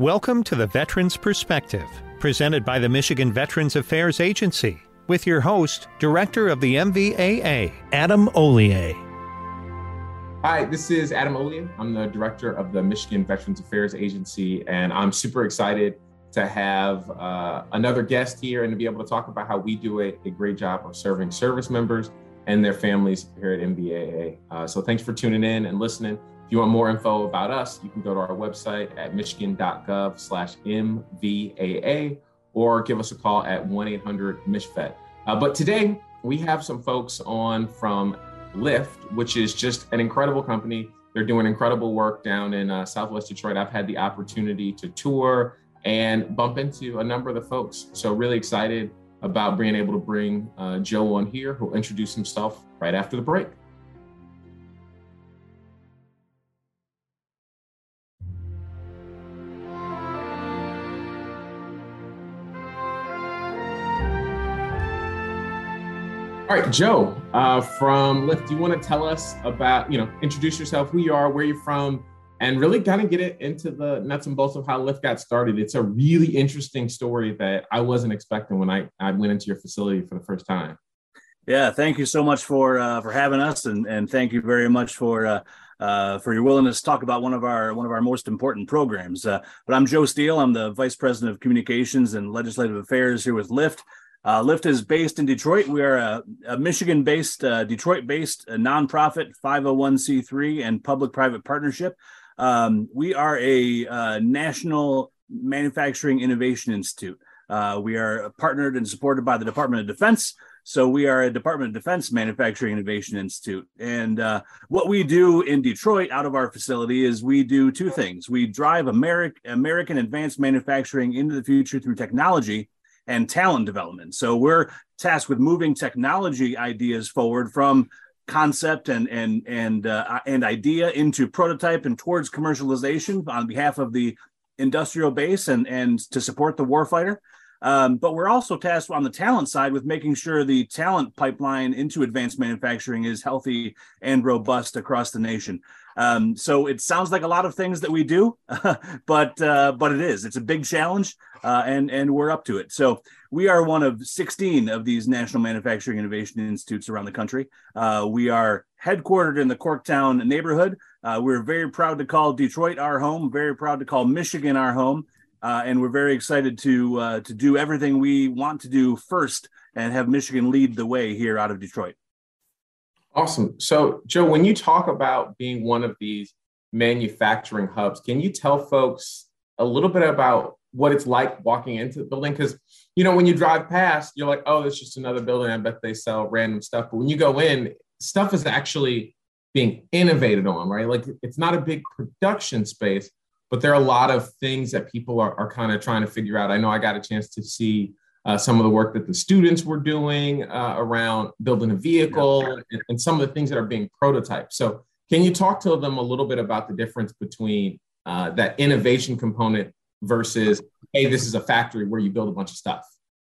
Welcome to the Veterans Perspective, presented by the Michigan Veterans Affairs Agency, with your host, Director of the MVAA, Adam Ollier. Hi, this is Adam Ollier. I'm the Director of the Michigan Veterans Affairs Agency, and I'm super excited to have uh, another guest here and to be able to talk about how we do a, a great job of serving service members and their families here at MVAA. Uh, so thanks for tuning in and listening. If you want more info about us, you can go to our website at michigan.gov slash MVAA or give us a call at 1-800-MICHVET. Uh, but today we have some folks on from LIFT, which is just an incredible company. They're doing incredible work down in uh, Southwest Detroit. I've had the opportunity to tour and bump into a number of the folks. So really excited about being able to bring uh, Joe on here, who'll introduce himself right after the break. All right, Joe uh, from LIFT, do you want to tell us about, you know, introduce yourself, who you are, where you're from, and really kind of get it into the nuts and bolts of how LIFT got started. It's a really interesting story that I wasn't expecting when I, I went into your facility for the first time. Yeah, thank you so much for uh, for having us, and and thank you very much for uh, uh, for your willingness to talk about one of our one of our most important programs. Uh, but I'm Joe Steele. I'm the Vice President of Communications and Legislative Affairs here with LIFT. Uh, LIFT is based in Detroit. We are a, a Michigan based, uh, Detroit based nonprofit 501c3 and public private partnership. Um, we are a uh, national manufacturing innovation institute. Uh, we are partnered and supported by the Department of Defense. So we are a Department of Defense Manufacturing Innovation Institute. And uh, what we do in Detroit out of our facility is we do two things. We drive American American advanced manufacturing into the future through technology and talent development. So we're tasked with moving technology ideas forward from concept and and and uh, and idea into prototype and towards commercialization on behalf of the industrial base and and to support the warfighter. Um, but we're also tasked on the talent side with making sure the talent pipeline into advanced manufacturing is healthy and robust across the nation. Um, so it sounds like a lot of things that we do, but uh, but it is. It's a big challenge, uh, and and we're up to it. So we are one of 16 of these national manufacturing innovation institutes around the country. Uh, we are headquartered in the Corktown neighborhood. Uh, we're very proud to call Detroit our home. Very proud to call Michigan our home. Uh, and we're very excited to uh, to do everything we want to do first and have Michigan lead the way here out of Detroit. Awesome. So, Joe, when you talk about being one of these manufacturing hubs, can you tell folks a little bit about what it's like walking into the building? Because, you know, when you drive past, you're like, oh, it's just another building. I bet they sell random stuff. But when you go in, stuff is actually being innovated on, right? Like it's not a big production space, but there are a lot of things that people are, are kind of trying to figure out. I know I got a chance to see uh, some of the work that the students were doing uh, around building a vehicle and, and, some of the things that are being prototyped. So, can you talk to them a little bit about the difference between uh, that innovation component versus, hey, this is a factory where you build a bunch of stuff?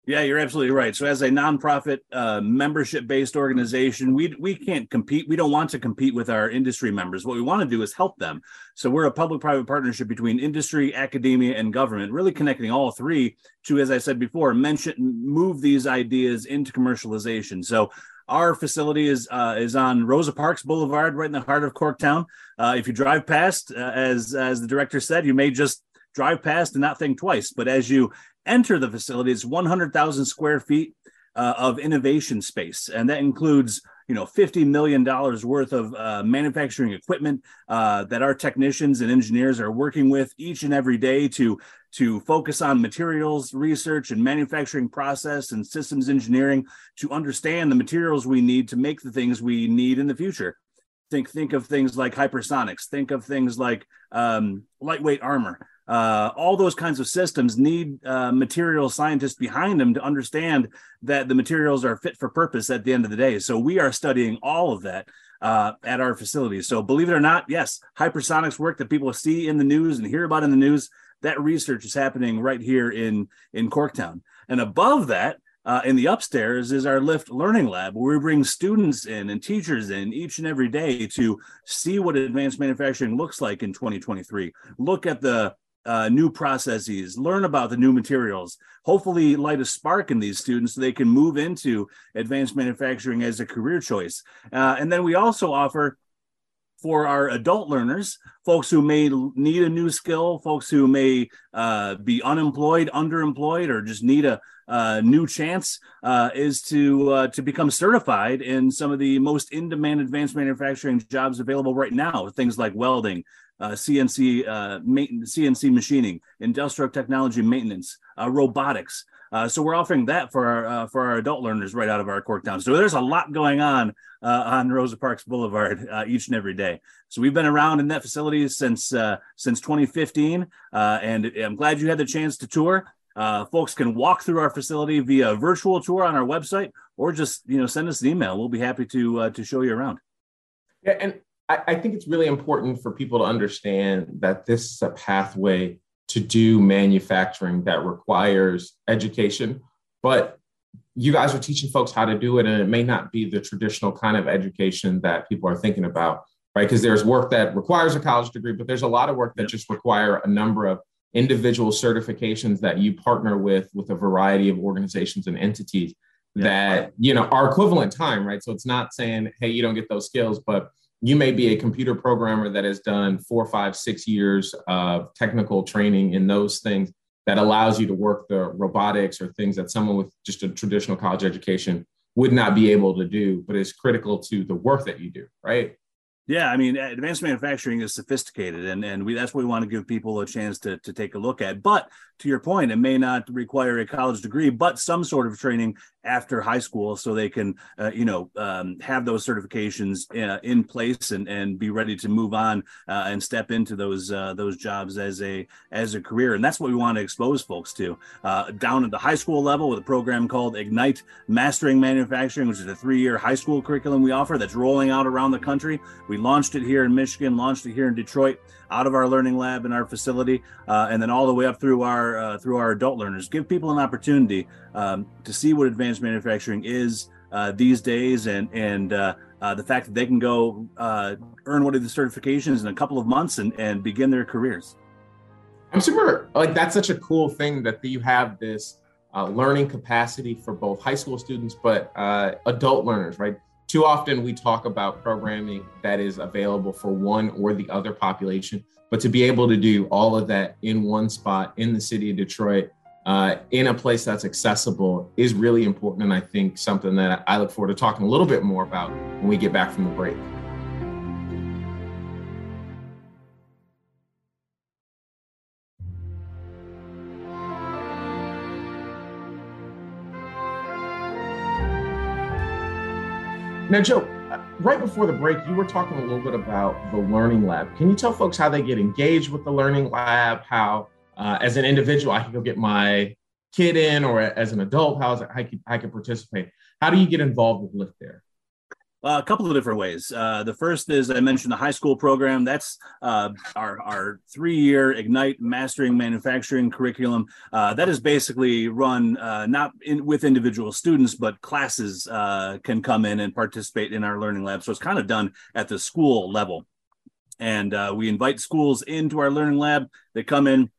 Yeah, you're absolutely right. So, as a nonprofit, uh, membership-based organization, we we can't compete. We don't want to compete with our industry members. What we want to do is help them. So, we're a public-private partnership between industry, academia, and government, really connecting all three to, as I said before, mention move these ideas into commercialization. So, our facility is uh, is on Rosa Parks Boulevard, right in the heart of Corktown. Uh, if you drive past, uh, as as the director said, you may just drive past and not think twice. But as you enter the facility, it's 100,000 square feet uh, of innovation space, and that includes you know 50 million dollars worth of uh, manufacturing equipment uh, that our technicians and engineers are working with each and every day to to focus on materials research and manufacturing process and systems engineering to understand the materials we need to make the things we need in the future. Think think of things like hypersonics. Think of things like um, lightweight armor uh, all those kinds of systems need uh, material scientists behind them to understand that the materials are fit for purpose at the end of the day. So we are studying all of that uh, at our facilities. So believe it or not, yes, hypersonics work that people see in the news and hear about in the news. That research is happening right here in in Corktown. And above that, uh, in the upstairs is our LIFT Learning Lab, where we bring students in and teachers in each and every day to see what advanced manufacturing looks like in 2023. Look at the uh, new processes, learn about the new materials, hopefully light a spark in these students so they can move into advanced manufacturing as a career choice. Uh, and then we also offer for our adult learners, folks who may need a new skill, folks who may uh, be unemployed, underemployed, or just need a, a new chance, uh, is to uh, to become certified in some of the most in-demand advanced manufacturing jobs available right now. Things like welding, CNC uh, CNC uh, machining, industrial technology maintenance, uh, robotics. Uh, so we're offering that for our uh, for our adult learners right out of our Corktown. So there's a lot going on uh, on Rosa Parks Boulevard each and every day. So we've been around in that facility since since 2015, and I'm glad you had the chance to tour. folks can walk through our facility via virtual tour on our website, or just you know send us an email. We'll be happy to to show you around. Yeah, and I, I think it's really important for people to understand that this is a pathway to do manufacturing that requires education, but you guys are teaching folks how to do it, and it may not be the traditional kind of education that people are thinking about, right? Because there's work that requires a college degree, but there's a lot of work that just require a number of individual certifications that you partner with with a variety of organizations and entities yeah. that you know are equivalent time, right? So it's not saying, hey, you don't get those skills, but you may be a computer programmer that has done four, five, six years of technical training in those things that allows you to work the robotics or things that someone with just a traditional college education would not be able to do, but is critical to the work that you do, right? Yeah, I mean, advanced manufacturing is sophisticated, and and we that's what we want to give people a chance to to take a look at. But to your point, it may not require a college degree, but some sort of training after high school, so they can, uh, you know, um, have those certifications uh, in place and and be ready to move on uh, and step into those uh, those jobs as a as a career. And that's what we want to expose folks to uh, down at the high school level with a program called Ignite Mastering Manufacturing, which is a three year high school curriculum we offer that's rolling out around the country. We launched it here in Michigan, launched it here in Detroit out of our learning lab in our facility, uh, and then all the way up through our uh, through our adult learners. Give people an opportunity um, to see what advanced manufacturing is uh, these days, and and uh, uh, the fact that they can go uh, earn one of the certifications in a couple of months and and begin their careers. I'm super like that's such a cool thing that you have this learning capacity for both high school students but adult learners, right? Too often we talk about programming that is available for one or the other population, but to be able to do all of that in one spot in the city of Detroit, uh, in a place that's accessible is really important. And I think something that I look forward to talking a little bit more about when we get back from the break. Now, Joe, uh, right before the break, you were talking a little bit about the Learning Lab. Can you tell folks how they get engaged with the Learning Lab? How, uh, as an individual, I can go get my kid in, or as an adult, how I can, I can participate? How do you get involved with Lift there? Uh, a couple of different ways. Uh, the first is I mentioned the high school program. That's uh, our, our three year Ignite Mastering Manufacturing curriculum. Uh, that is basically run uh, not in, with individual students, but classes can come in and participate in our learning lab. So it's kind of done at the school level. And we invite schools into our learning lab. They come in,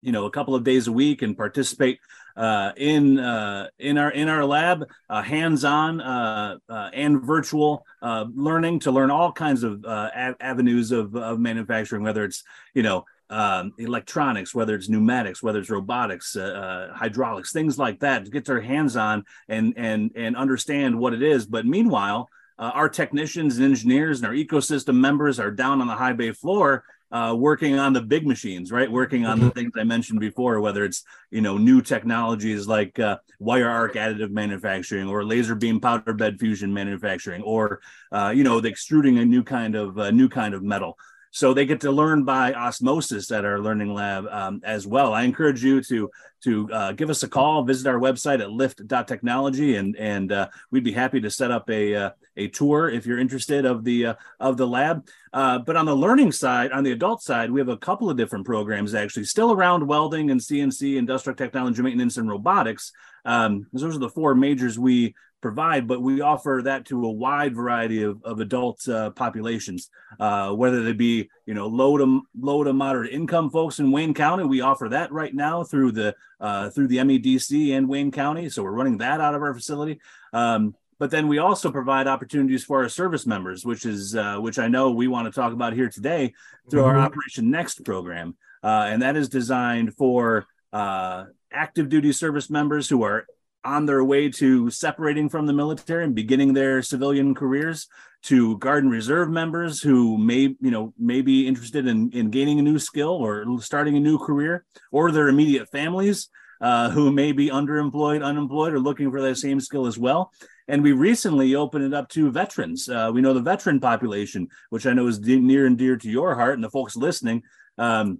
you know, a couple of days a week and participate uh, in uh, in our in our lab, uh, hands-on uh, uh, and virtual uh, learning to learn all kinds of a- avenues of, of manufacturing, whether it's you know um, electronics, whether it's pneumatics, whether it's robotics, hydraulics, things like that, to get their hands on and and and understand what it is. But meanwhile, our technicians and engineers and our ecosystem members are down on the high bay floor uh, working on the big machines, right? Working on mm-hmm. the things I mentioned before, whether it's you know new technologies like uh, wire arc additive manufacturing or laser beam powder bed fusion manufacturing, or uh, you know the extruding a new kind of uh, new kind of metal. So they get to learn by osmosis at our learning lab um, as well. I encourage you to to uh, give us a call, visit our website at lift.technology, and and uh, we'd be happy to set up a uh, a tour if you're interested of the uh, of the lab. Uh, but on the learning side, on the adult side, we have a couple of different programs actually still around welding and CNC, industrial technology maintenance, and robotics. Um, those are the four majors we provide, but we offer that to a wide variety of, of adult uh, populations, uh, whether they be you know low to low to moderate income folks in Wayne County. We offer that right now through the uh, through the MEDC and Wayne County, so we're running that out of our facility. Um, but then we also provide opportunities for our service members, which is uh, which I know we want to talk about here today through mm-hmm. our Operation Next program, uh, and that is designed for uh, active duty service members who are on their way to separating from the military and beginning their civilian careers to guard and reserve members who may you know may be interested in, in gaining a new skill or starting a new career or their immediate families uh, who may be underemployed unemployed or looking for that same skill as well. And we recently opened it up to veterans. Uh, we know the veteran population which i know is de- near and dear to your heart and the folks listening. Um,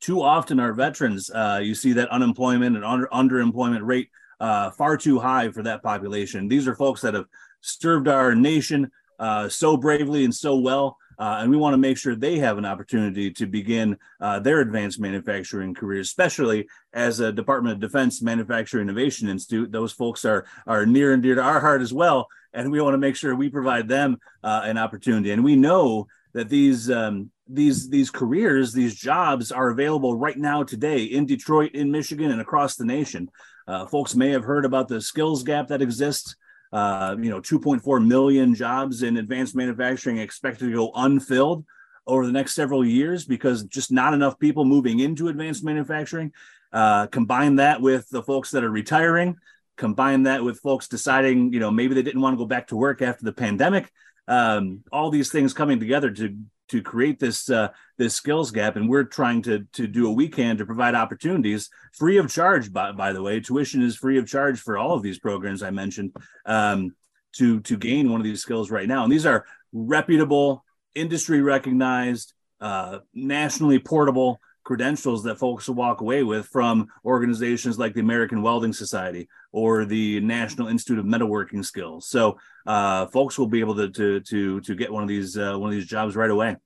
too often our veterans uh, you see that unemployment and under underemployment rate uh, far too high for that population. These are folks that have served our nation uh, so bravely and so well. Uh, and we want to make sure they have an opportunity to begin uh, their advanced manufacturing careers, especially as a Department of Defense Manufacturing Innovation Institute. Those folks are are near and dear to our heart as well, and we want to make sure we provide them uh, an opportunity. And we know that these um, these these careers, these jobs are available right now today in Detroit, in Michigan, and across the nation. Uh, folks may have heard about the skills gap that exists. Uh, you know, 2.4 million jobs in advanced manufacturing expected to go unfilled over the next several years because just not enough people moving into advanced manufacturing. Uh, combine that with the folks that are retiring, combine that with folks deciding, you know, maybe they didn't want to go back to work after the pandemic. Um, all these things coming together to to create this uh, this skills gap, and we're trying to to do what we can to provide opportunities free of charge. By by the way, tuition is free of charge for all of these programs I mentioned um, to to gain one of these skills right now, and these are reputable, industry recognized, uh, nationally portable credentials that folks will walk away with from organizations like the American Welding Society or the National Institute of Metalworking Skills. So uh, folks will be able to to to to get one of these uh, one of these jobs right away.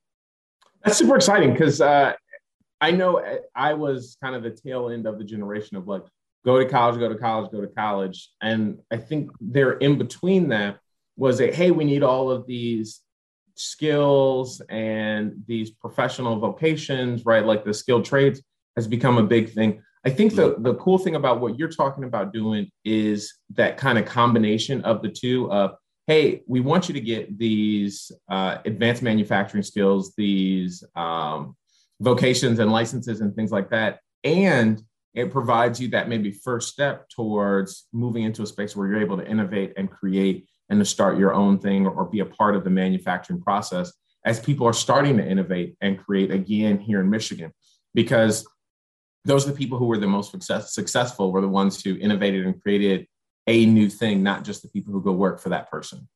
That's super exciting because uh, I know I was kind of the tail end of the generation of like go to college, go to college, go to college, and I think there in between that was a hey, we need all of these skills and these professional vocations, right? Like the skilled trades has become a big thing. I think the, the cool thing about what you're talking about doing is that kind of combination of the two of, hey, we want you to get these uh, advanced manufacturing skills, these um, vocations and licenses and things like that. And it provides you that maybe first step towards moving into a space where you're able to innovate and create and to start your own thing or be a part of the manufacturing process as people are starting to innovate and create again here in Michigan. Because those are the people who were the most success, successful, were the ones who innovated and created a new thing, not just the people who go work for that person.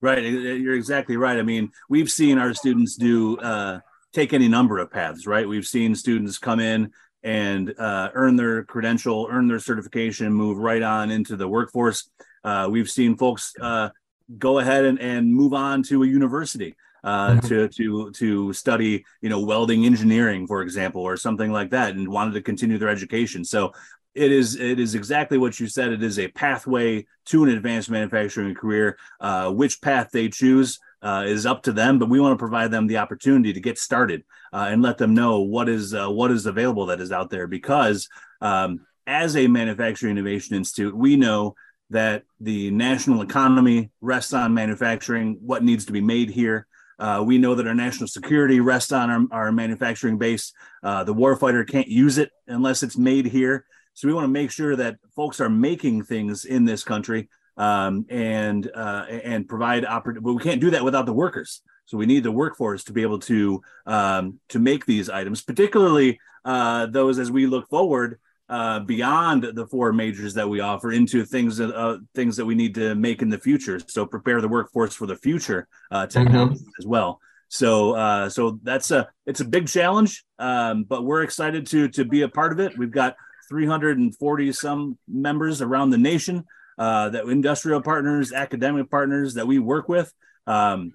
Right. You're exactly right. I mean, we've seen our students do uh, take any number of paths, right? We've seen students come in and uh, earn their credential, earn their certification, move right on into the workforce. Uh, we've seen folks uh, go ahead and, and move on to a university uh, mm-hmm. to to to study, you know, welding engineering, for example, or something like that, and wanted to continue their education. So it is it is exactly what you said. It is a pathway to an advanced manufacturing career. Uh, which path they choose uh, is up to them, but we want to provide them the opportunity to get started uh, and let them know what is uh, what is available that is out there. Because um, as a manufacturing innovation institute, we know that the national economy rests on manufacturing, what needs to be made here. Uh, we know that our national security rests on our, our manufacturing base. Uh, the warfighter can't use it unless it's made here. So we want to make sure that folks are making things in this country um, and uh, and provide opportunity. But we can't do that without the workers. So we need the workforce to be able to um, to make these items, particularly uh, those as we look forward uh, beyond the four majors that we offer into things uh, things that we need to make in the future. So prepare the workforce for the future uh, technology mm-hmm. as well. So uh, so that's a it's a big challenge, um, but we're excited to to be a part of it. We've got 340 some members around the nation uh, that industrial partners, academic partners that we work with. Um,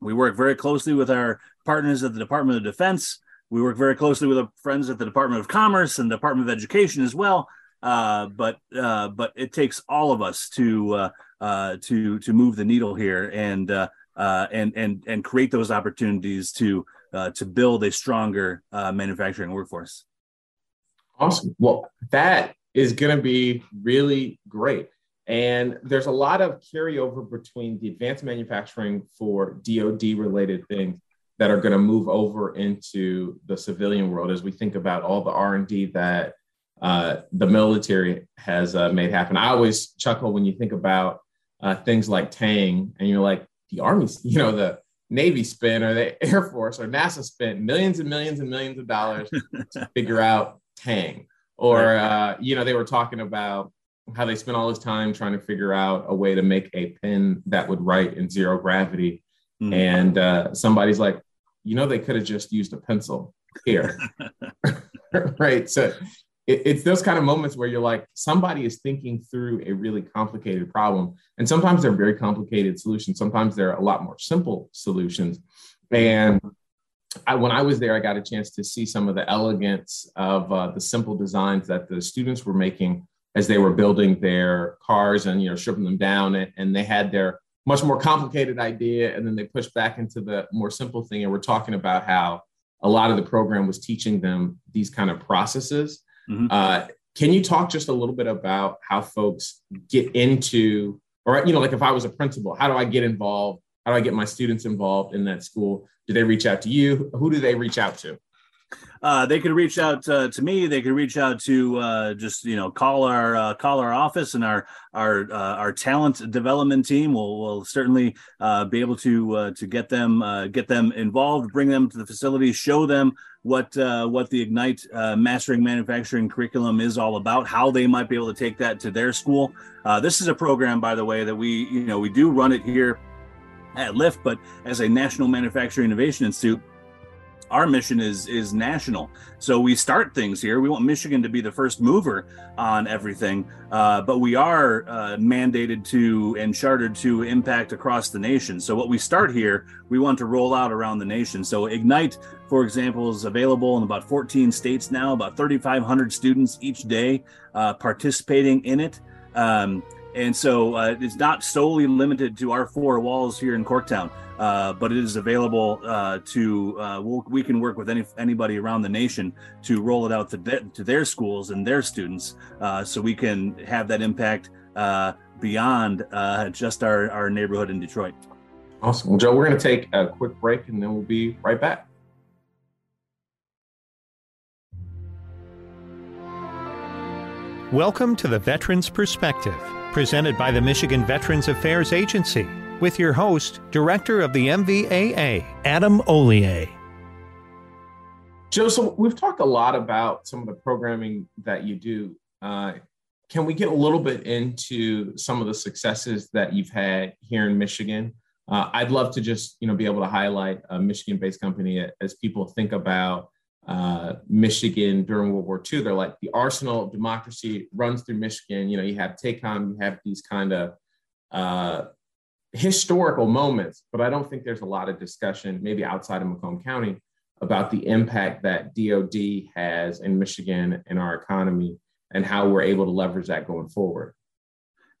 we work very closely with our partners at the Department of Defense. We work very closely with our friends at the Department of Commerce and the Department of Education as well. uh, but uh, but it takes all of us to uh, uh, to to move the needle here and uh, uh, and and and create those opportunities to to build a stronger manufacturing workforce. Awesome. Well, that is going to be really great. And there's a lot of carryover between the advanced manufacturing for DoD related things that are going to move over into the civilian world as we think about all the R&D that uh, the military has uh, made happen. I always chuckle when you think about uh, things like Tang, and you're like, the Army, you know, the Navy spent or the Air Force or NASA spent millions and millions and millions of dollars to figure out Tang. Or, uh, you know, they were talking about how they spent all this time trying to figure out a way to make a pen that would write in zero gravity. Mm-hmm. And uh, somebody's like, you know, they could have just used a pencil here. right. So it, it's those kind of moments where you're like, somebody is thinking through a really complicated problem. And sometimes they're very complicated solutions. Sometimes they're a lot more simple solutions. And I, when I was there, I got a chance to see some of the elegance of uh, the simple designs that the students were making as they were building their cars and you know stripping them down. And, and they had their much more complicated idea, and then they pushed back into the more simple thing. And we're talking about how a lot of the program was teaching them these kind of processes Mm-hmm. Uh, can you talk just a little bit about how folks get into, or you know, like if I was a principal, how do I get involved? How do I get my students involved in that school? Do they reach out to you? Who do they reach out to? Uh, they could reach out uh, to me. They could reach out to uh, just you know call our uh, call our office and our our uh, our talent development team will will certainly uh, be able to to get them get them involved, bring them to the facility, show them what what the Ignite Mastering Manufacturing curriculum is all about, how they might be able to take that to their school. this is a program, by the way, that we you know we do run it here at LIFT, but as a National Manufacturing Innovation Institute our mission is is national. So we start things here. We want michigan to be the first mover on everything uh, but we are uh, mandated to and chartered to impact across the nation. So what we start here we want to roll out around the nation. So ignite for example is available in about 14 states now about 3500 students each day uh, participating in it. Um, and so uh, it's not solely limited to our four walls here in corktown uh, but it is available uh, to uh, we'll, we can work with any anybody around the nation to roll it out to, de- to their schools and their students uh, so we can have that impact uh, beyond just our, our neighborhood in Detroit. Awesome. Well, Joe, we're going to take a quick break and then we'll be right back. Welcome to the Veterans Perspective, presented by the Michigan Veterans Affairs Agency with your host, Director of the MVAA, Adam Ollier. Joe, so we've talked a lot about some of the programming that you do. Uh, can we get a little bit into some of the successes that you've had here in Michigan? Uh, I'd love to just you know be able to highlight a Michigan-based company as people think about uh, Michigan during World War II. They're like the arsenal of democracy runs through Michigan. You know, you have TACOM, you have these kind of uh, historical moments, but I don't think there's a lot of discussion, maybe outside of Macomb County, about the impact that DoD has in Michigan and our economy and how we're able to leverage that going forward.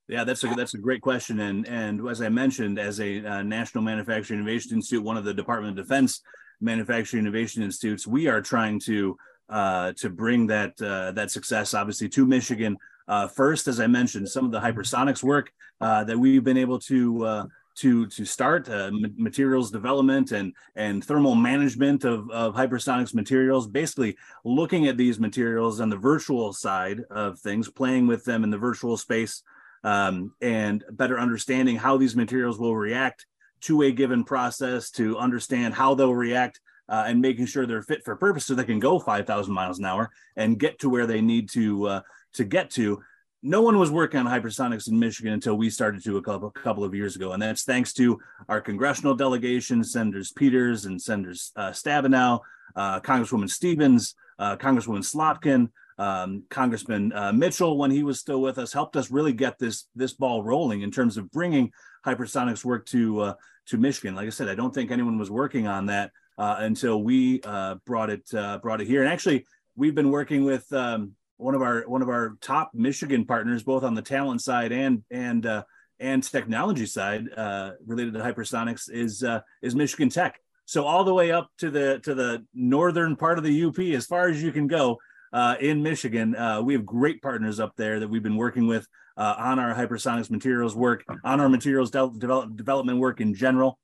Yeah, that's a that's a great question, and and as I mentioned, as a uh, National Manufacturing Innovation Institute, one of the Department of Defense Manufacturing Innovation Institutes, we are trying to uh, to bring that uh, that success, obviously, to Michigan. Uh, first, as I mentioned, some of the hypersonics work uh, that we've been able to uh, to to start uh, materials development and and thermal management of, of hypersonics materials basically looking at these materials on the virtual side of things playing with them in the virtual space um, and better understanding how these materials will react to a given process to understand how they'll react uh, and making sure they're fit for purpose so they can go 5000 miles an hour and get to where they need to uh, to get to. No one was working on hypersonics in Michigan until we started to a couple, couple of years ago. And that's thanks to our congressional delegation, Senators Peters and Senators uh, Stabenow, uh, Congresswoman Stevens, uh, Congresswoman Slotkin, um, Congressman uh, Mitchell, when he was still with us, helped us really get this this ball rolling in terms of bringing hypersonics work to uh, to Michigan. Like I said, I don't think anyone was working on that uh, until we uh, brought it uh, brought it here. And actually, we've been working with um, one of our one of our top Michigan partners, both on the talent side and and uh, and technology side uh, related to hypersonics, is is Michigan Tech. So all the way up to the to the northern part of the UP, as far as you can go uh, in Michigan, uh, we have great partners up there that we've been working with uh, on our hypersonics materials work, on our materials de- develop, development work in general.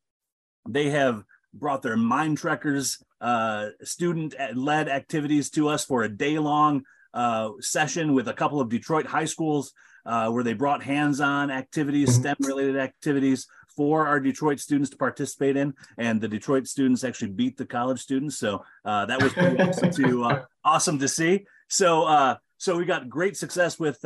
They have brought their mind trekkers uh, student led activities to us for a day long uh, session with a couple of Detroit high schools uh, where they brought hands on activities, mm-hmm. STEM related activities for our Detroit students to participate in. And the Detroit students actually beat the college students. So uh, that was pretty awesome, to, uh, awesome to see. So, uh, so we got great success with,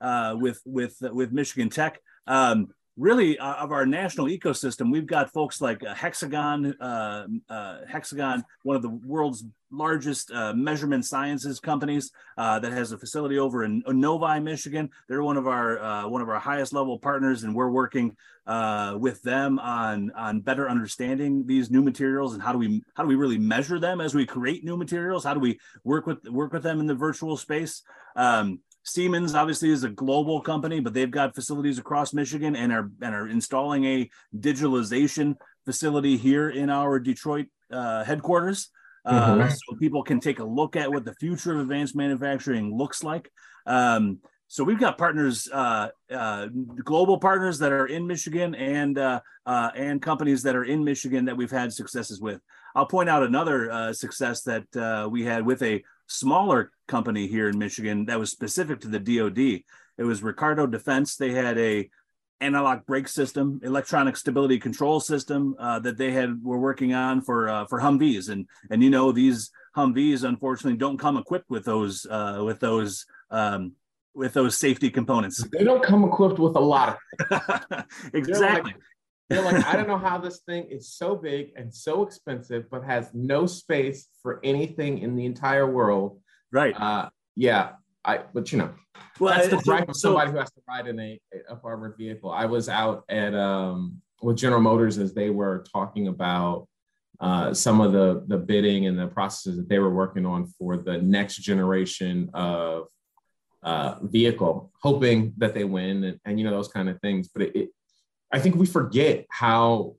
with, with, with Michigan Tech. Um, really uh, of our national ecosystem, we've got folks like uh, Hexagon, uh, uh Hexagon, one of the world's largest uh, measurement sciences companies uh, that has a facility over in Novi, Michigan. They're one of our one of our highest level partners, and we're working with them on on better understanding these new materials and how do we how do we really measure them as we create new materials? How do we work with work with them in the virtual space? Um, Siemens obviously is a global company, but they've got facilities across Michigan and are and are installing a digitalization facility here in our Detroit uh, headquarters. Uh, mm-hmm. so people can take a look at what the future of advanced manufacturing looks like. Um, so we've got partners, uh, uh, global partners that are in Michigan, and uh, uh, and companies that are in Michigan that we've had successes with. I'll point out another uh, success that uh, we had with a smaller company here in Michigan that was specific to the DoD. It was Ricardo Defense. They had a anti-lock brake system, electronic stability control system uh, that they had were working on for uh, for Humvees, and and you know these Humvees unfortunately don't come equipped with those uh, with those um, with those safety components. They don't come equipped with a lot of exactly. They're like, I don't know how this thing is so big and so expensive, but has no space for anything in the entire world. Right. Uh, yeah. I, but you know, well, that's the gripe of somebody who has to ride in a, a armored vehicle. I was out at um, with General Motors as they were talking about uh, some of the the bidding and the processes that they were working on for the next generation of uh, vehicle, hoping that they win and, and you know those kind of things. But it, it, I think we forget how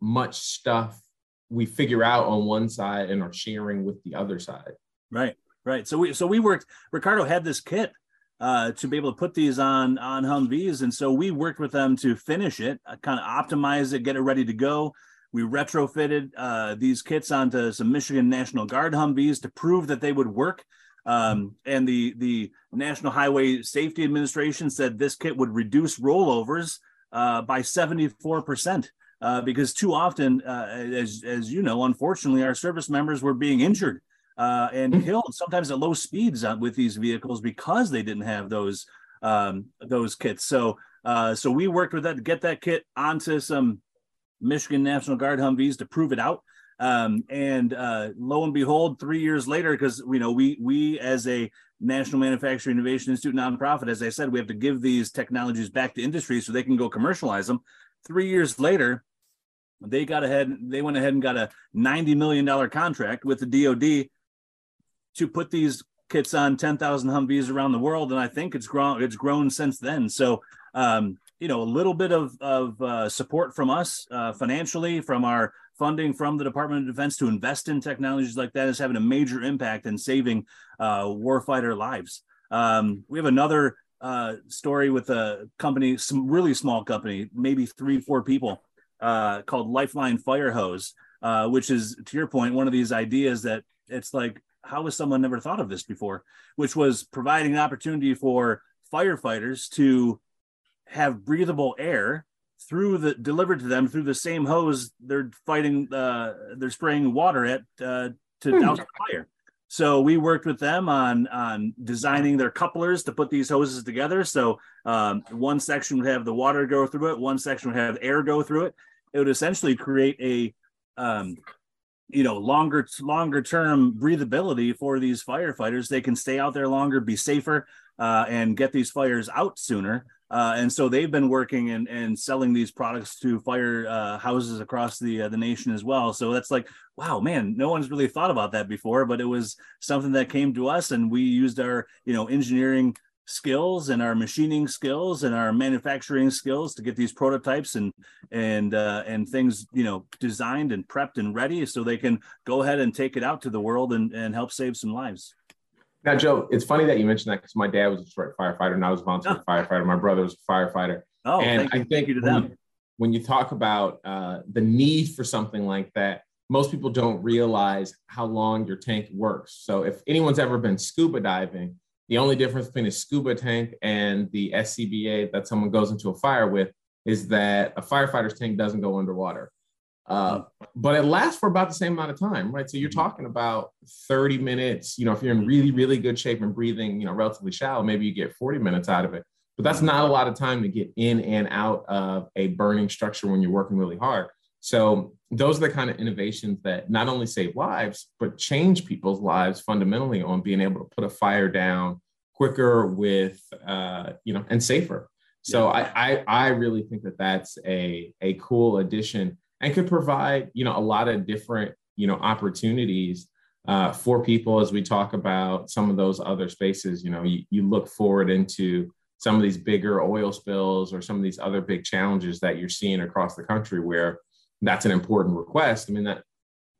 much stuff we figure out on one side and are sharing with the other side. Right, right. So we so we worked. Ricardo had this kit uh, to be able to put these on on Humvees, and so we worked with them to finish it, uh, kind of optimize it, get it ready to go. We retrofitted uh, these kits onto some Michigan National Guard Humvees to prove that they would work. Um, and the the National Highway Safety Administration said this kit would reduce rollovers uh, by 74%. Uh, because too often, uh, as, as you know, unfortunately, our service members were being injured uh, and mm-hmm. killed, sometimes at low speeds with these vehicles because they didn't have those um, those kits. So uh, so we worked with that to get that kit onto some Michigan National Guard Humvees to prove it out. Um, and uh, lo and behold, three years later, because you know we we as a National Manufacturing Innovation Institute nonprofit, as I said, we have to give these technologies back to industry so they can go commercialize them. Three years later, they got ahead. They went ahead and got a ninety million dollar contract with the DoD to put these kits on ten thousand Humvees around the world, and I think it's grown. It's grown since then. So. Um, you know, a little bit of, of uh, support from us uh, financially, from our funding from the Department of Defense to invest in technologies like that is having a major impact in saving uh, warfighter lives. Um, we have another uh, story with a company, some really small company, maybe three, four people, uh, called Lifeline Fire Hose, uh, which is, to your point, one of these ideas that it's like, how has someone never thought of this before? Which was providing an opportunity for firefighters to have breathable air through the delivered to them through the same hose they're fighting uh, they're spraying water at uh, to hmm. douse the fire. So we worked with them on on designing their couplers to put these hoses together. So um, one section would have the water go through it one section would have air go through it. It would essentially create a um, you know longer longer term breathability for these firefighters. They can stay out there longer be safer uh, and get these fires out sooner Uh, and so they've been working and, and selling these products to fire uh, houses across the uh, the nation as well. So that's like, wow, man, no one's really thought about that before, but it was something that came to us, and we used our you know engineering skills and our machining skills and our manufacturing skills to get these prototypes and and uh, and things you know designed and prepped and ready so they can go ahead and take it out to the world and, and help save some lives now joe it's funny that you mentioned that because my dad was a Detroit firefighter and i was a volunteer oh. firefighter my brother was a firefighter oh and i think you to them. When, you, when you talk about uh, the need for something like that most people don't realize how long your tank works so if anyone's ever been scuba diving the only difference between a scuba tank and the SCBA that someone goes into a fire with is that a firefighter's tank doesn't go underwater. Uh, but it lasts for about the same amount of time, right? So you're mm-hmm. talking about 30 minutes. You know, if you're in really, really good shape and breathing, you know, relatively shallow, maybe you get 40 minutes out of it. But that's not a lot of time to get in and out of a burning structure when you're working really hard. So those are the kind of innovations that not only save lives, but change people's lives fundamentally on being able to put a fire down quicker with, uh, you know, and safer. So. I, I, I really think that that's a, a cool addition and could provide, you know, a lot of different, you know, opportunities uh, for people as we talk about some of those other spaces. You know, you, you look forward into some of these bigger oil spills or some of these other big challenges that you're seeing across the country where that's an important request. I mean, that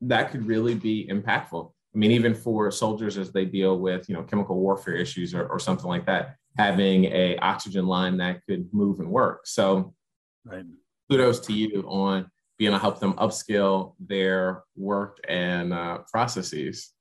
that could really be impactful. I mean, even for soldiers as they deal with, you know, chemical warfare issues or, or something like that, having a oxygen line that could move and work. So right. kudos to you on being able to help them upskill their work and uh, processes.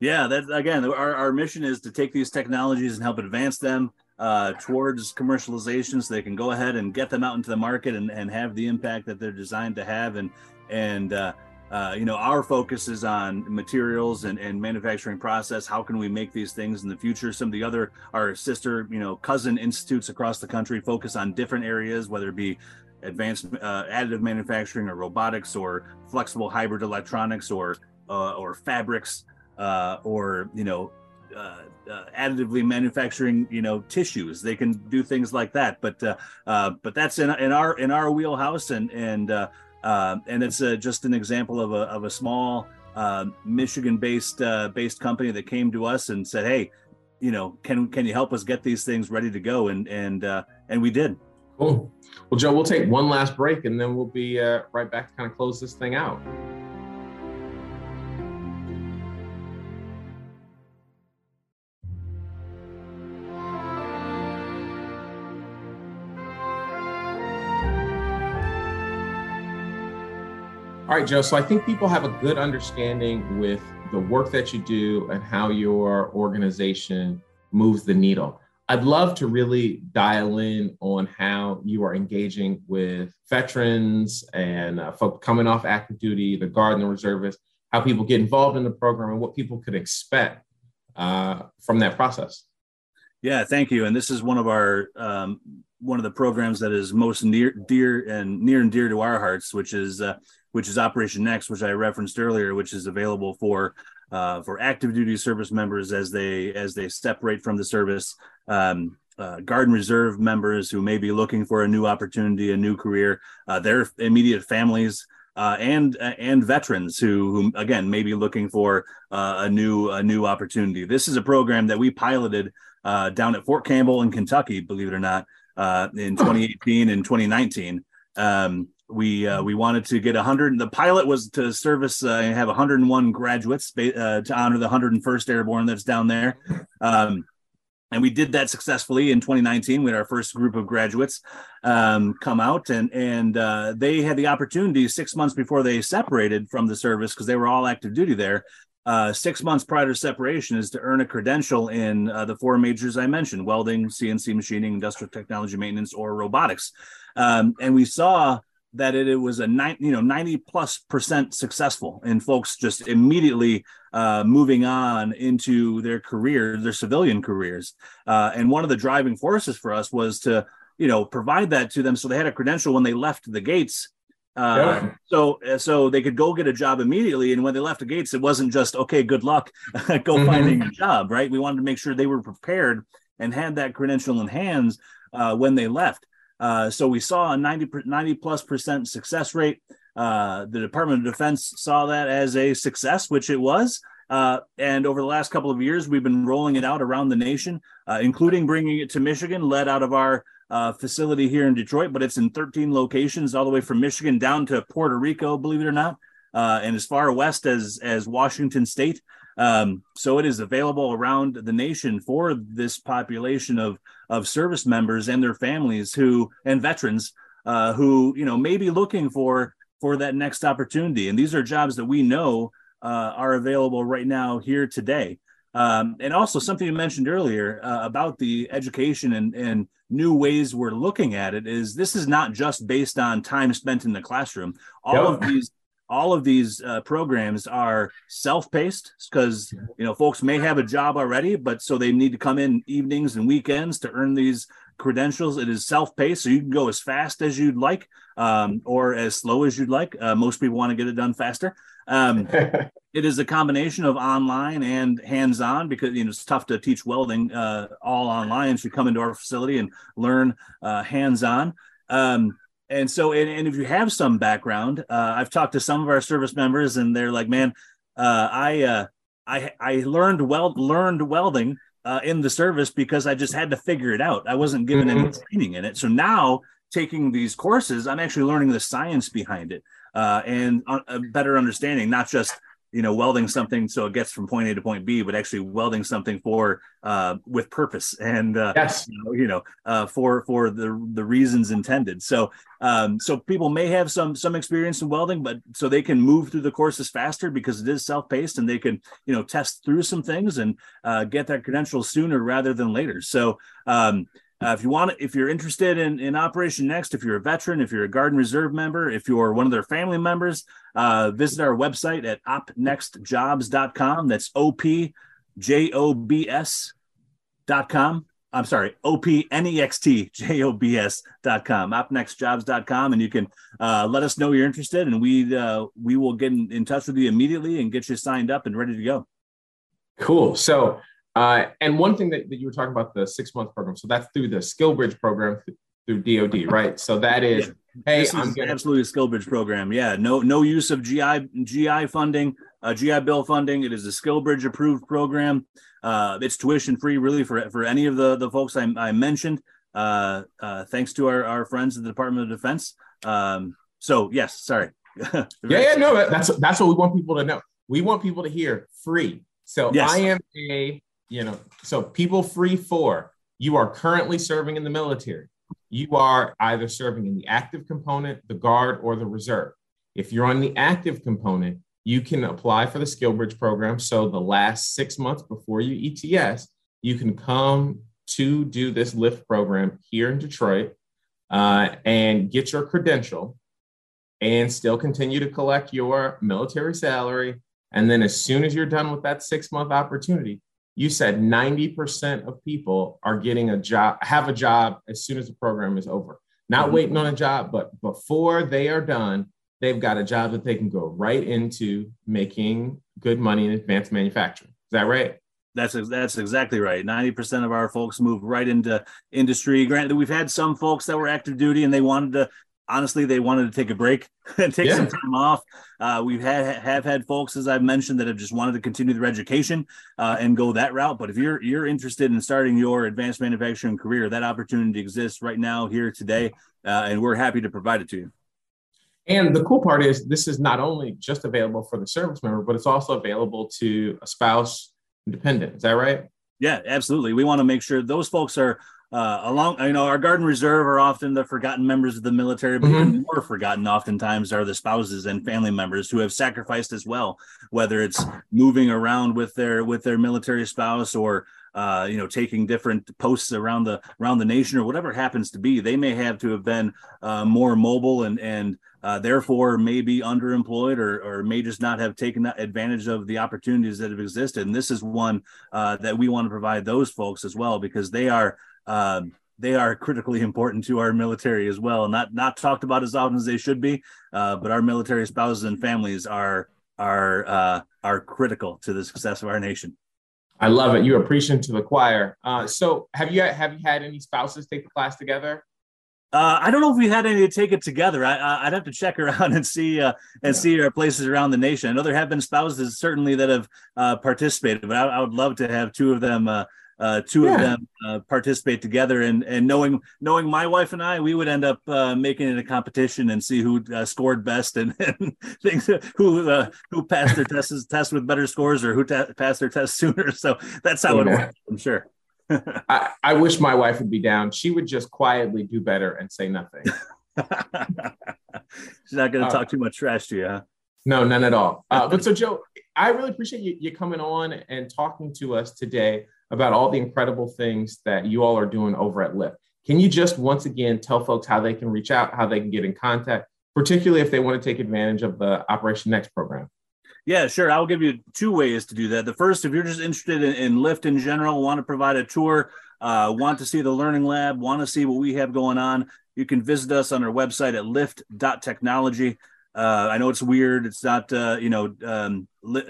Yeah, that again, our, our mission is to take these technologies and help advance them uh, towards commercialization so they can go ahead and get them out into the market and, and have the impact that they're designed to have. And, and, uh, uh, you know, our focus is on materials and, and manufacturing process. How can we make these things in the future? Some of the other, our sister, you know, cousin institutes across the country focus on different areas, whether it be advanced uh, additive manufacturing or robotics or flexible hybrid electronics or uh, or fabrics uh, or you know uh, uh, additively manufacturing, you know, tissues. They can do things like that. But uh, but that's in, in our in our wheelhouse, and and and it's just an example of a of a small Michigan-based uh, based company that came to us and said, "Hey, you know, can can you help us get these things ready to go?" And and and we did. Cool. Well, Joe, we'll take one last break, and then we'll be uh, right back to kind of close this thing out. All right, Joe. So I think people have a good understanding with the work that you do and how your organization moves the needle. I'd love to really dial in on how you are engaging with veterans and uh, folks coming off active duty, the Guard and the reservists, how people get involved in the program, and what people could expect uh, from that process. Yeah, thank you. And this is one of our um, one of the programs that is most near, dear, and near and dear to our hearts, which is uh, which is Operation Next, which I referenced earlier, which is available for uh, for active duty service members as they as they separate from the service. Um, uh, Guard and Reserve members who may be looking for a new opportunity, a new career, uh, their immediate families, uh, and uh, and veterans who, who again may be looking for uh, a new a new opportunity. This is a program that we piloted uh, down at Fort Campbell in Kentucky, believe it or not, uh, in 2018 and 2019. Um, we uh, we wanted to get 100 the pilot was to service uh, and have 101 graduates uh, to honor the 101st airborne that's down there um, and we did that successfully in 2019 we had our first group of graduates um, come out and and uh, they had the opportunity six months before they separated from the service because they were all active duty there uh, six months prior to separation is to earn a credential in uh, the four majors I mentioned welding, CNC machining, industrial technology maintenance, or robotics. Um, and we saw that it, it was a nine, you know, 90 plus percent successful and folks just immediately uh, moving on into their career, their civilian careers. Uh, and one of the driving forces for us was to, you know, provide that to them so they had a credential when they left the gates. Uh, yeah. So, uh, so they could go get a job immediately, and when they left the gates, it wasn't just okay, good luck, go mm-hmm. finding a job, right? We wanted to make sure they were prepared and had that credential in hands uh, when they left. Uh, so we saw a 90, 90 plus percent success rate. Uh, the Department of Defense saw that as a success, which it was. Uh, and over the last couple of years, we've been rolling it out around the nation, uh, including bringing it to Michigan, led out of our uh, facility here in Detroit. But it's in 13 locations, all the way from Michigan down to Puerto Rico, believe it or not, uh, and as far west as as Washington State. Um, so it is available around the nation for this population of of service members and their families who and veterans uh, who you know may be looking for for that next opportunity. And these are jobs that we know uh, are available right now here today. Um, and also something you mentioned earlier uh, about the education and, and new ways we're looking at it is this is not just based on time spent in the classroom. All yep. of these all of these uh, programs are self-paced because you know folks may have a job already but so they need to come in evenings and weekends to earn these credentials it is self-paced so you can go as fast as you'd like um, or as slow as you'd like uh, most people want to get it done faster um, it is a combination of online and hands-on because you know it's tough to teach welding uh, all online. So you come into our facility and learn uh, hands-on. Um, and so, and, and, if you have some background, uh, I've talked to some of our service members, and they're like, "Man, uh, I, uh, I I learned weld learned welding uh, in the service because I just had to figure it out. I wasn't given mm-hmm. any training in it. So now, taking these courses, I'm actually learning the science behind it." uh, and a better understanding, not just you know welding something so it gets from point A to point B, but actually welding something for uh, with purpose and uh, yes, you know, you know uh, for for the the reasons intended. So um, so people may have some some experience in welding, but so they can move through the courses faster because it is self paced and they can you know test through some things and uh, get their credential sooner rather than later. So um, uh, if you want, if you're interested in, in Operation Next, if you're a veteran, if you're a Guard and Reserve member, if you're one of their family members, uh, visit our website at opnextjobs.com. That's O P J O B S dot com. I'm sorry, O P N E X T J O B S dot com, opnextjobs.com. And you can uh, let us know you're interested, and we uh, we will get in, in touch with you immediately and get you signed up and ready to go. Cool. So uh, and one thing that, that you were talking about the six month program, so that's through the SkillBridge program through DoD, right? So that is, yeah. hey, this I'm getting absolutely a SkillBridge program. Yeah, no no use of GI GI funding, uh, GI Bill funding. It is a SkillBridge approved program. Uh, it's tuition free, really, for for any of the the folks I, I mentioned. Uh, uh, thanks to our, our friends at the Department of Defense. Um, so yes, sorry. yeah, yeah, no, that's that's what we want people to know. We want people to hear free. So yes. I am a you know, so people free for you are currently serving in the military. You are either serving in the active component, the guard, or the reserve. If you're on the active component, you can apply for the SkillBridge program. So the last six months before you ETS, you can come to do this lift program here in Detroit uh, and get your credential and still continue to collect your military salary. And then as soon as you're done with that six month opportunity, you said 90% of people are getting a job, have a job as soon as the program is over. Not mm-hmm. waiting on a job, but before they are done, they've got a job that they can go right into making good money in advanced manufacturing. Is that right? That's that's exactly right. Ninety percent of our folks move right into industry. Granted, we've had some folks that were active duty and they wanted to honestly they wanted to take a break and take yeah. some time off. Uh, we've had have had folks as i've mentioned that have just wanted to continue their education uh, and go that route. But if you're you're interested in starting your advanced manufacturing career that opportunity exists right now here today uh, and we're happy to provide it to you. And the cool part is this is not only just available for the service member but it's also available to a spouse dependent is that right? Yeah absolutely. We want to make sure those folks are uh, along, you know, our Guard and Reserve are often the forgotten members of the military, but mm-hmm. even more forgotten oftentimes are the spouses and family members who have sacrificed as well, whether it's moving around with their with their military spouse or uh, you know, taking different posts around the around the nation or whatever it happens to be. They may have to have been uh, more mobile and and uh, therefore may be underemployed or or may just not have taken advantage of the opportunities that have existed. And this is one uh, that we want to provide those folks as well because they are um, they are critically important to our military as well. Not not talked about as often as they should be, uh, but our military spouses and families are are uh, are critical to the success of our nation. I love it. You are preaching to the choir. Uh, so, have you have you had any spouses take the class together? Uh, I don't know if we had any to take it together. I, would have to check around and see uh, and yeah. see our places around the nation. I know there have been spouses certainly that have uh, participated, but I, I, would love to have two of them uh, uh, two yeah. of them uh, participate together and and knowing knowing my wife and I, we would end up uh, making it a competition and see who uh, scored best and, and things who uh, who passed their tests test with better scores or who passed their test sooner. So that's how yeah. it works. I'm sure. I, I wish my wife would be down. She would just quietly do better and say nothing. She's not going to uh, talk too much trash to you, huh? No, none at all. but so, Joe, I really appreciate you, you coming on and talking to us today about all the incredible things that you all are doing over at Lift. Can you just once again tell folks how they can reach out, how they can get in contact, particularly if they want to take advantage of the Operation Next program? Yeah, sure. I'll give you two ways to do that. The first, if you're just interested in, in Lift in general, want to provide a tour, uh, want to see the Learning Lab, want to see what we have going on, you can visit us on our website at lift.technology. Uh, I know it's weird. It's not, uh, you know, um,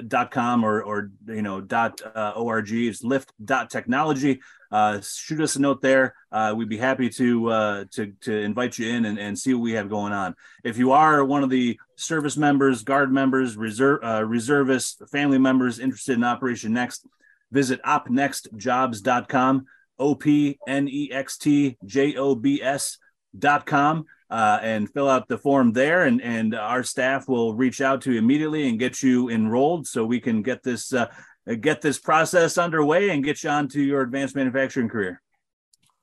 dot com or, or, you know, dot uh, org. It's lift dot technology. Uh, shoot us a note there. Uh, we'd be happy to, uh, to, to invite you in and, and see what we have going on. If you are one of the service members, guard members, reserve, uh, reservists, family members interested in Operation Next, visit opnextjobs.com, O P N E X T J O B S dot com uh, and fill out the form there, and and our staff will reach out to you immediately and get you enrolled, so we can get this uh, get this process underway and get you onto your advanced manufacturing career.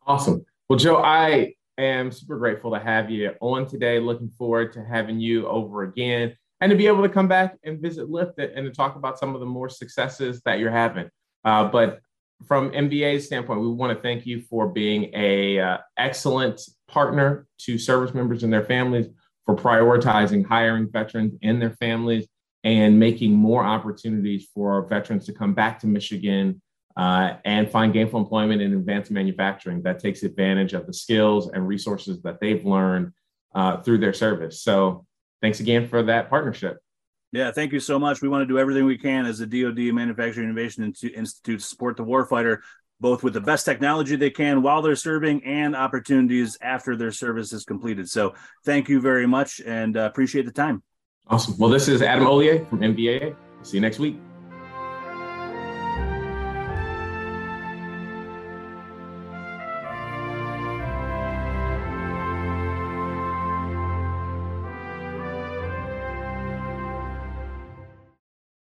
Awesome. Well, Joe, I am super grateful to have you on today. Looking forward to having you over again and to be able to come back and visit Lift and to talk about some of the more successes that you're having. Uh, but from MVAA's standpoint, we want to thank you for being a uh, excellent partner to service members and their families, for prioritizing hiring veterans and their families, and making more opportunities for veterans to come back to Michigan uh, and find gainful employment in advanced manufacturing that takes advantage of the skills and resources that they've learned uh, through their service. So, thanks again for that partnership. Yeah, thank you so much. We want to do everything we can as the DoD Manufacturing Innovation Institute to support the warfighter, both with the best technology they can while they're serving and opportunities after their service is completed. So, thank you very much and uh, appreciate the time. Awesome. Well, this is Adam Ollier from MVAA. See you next week.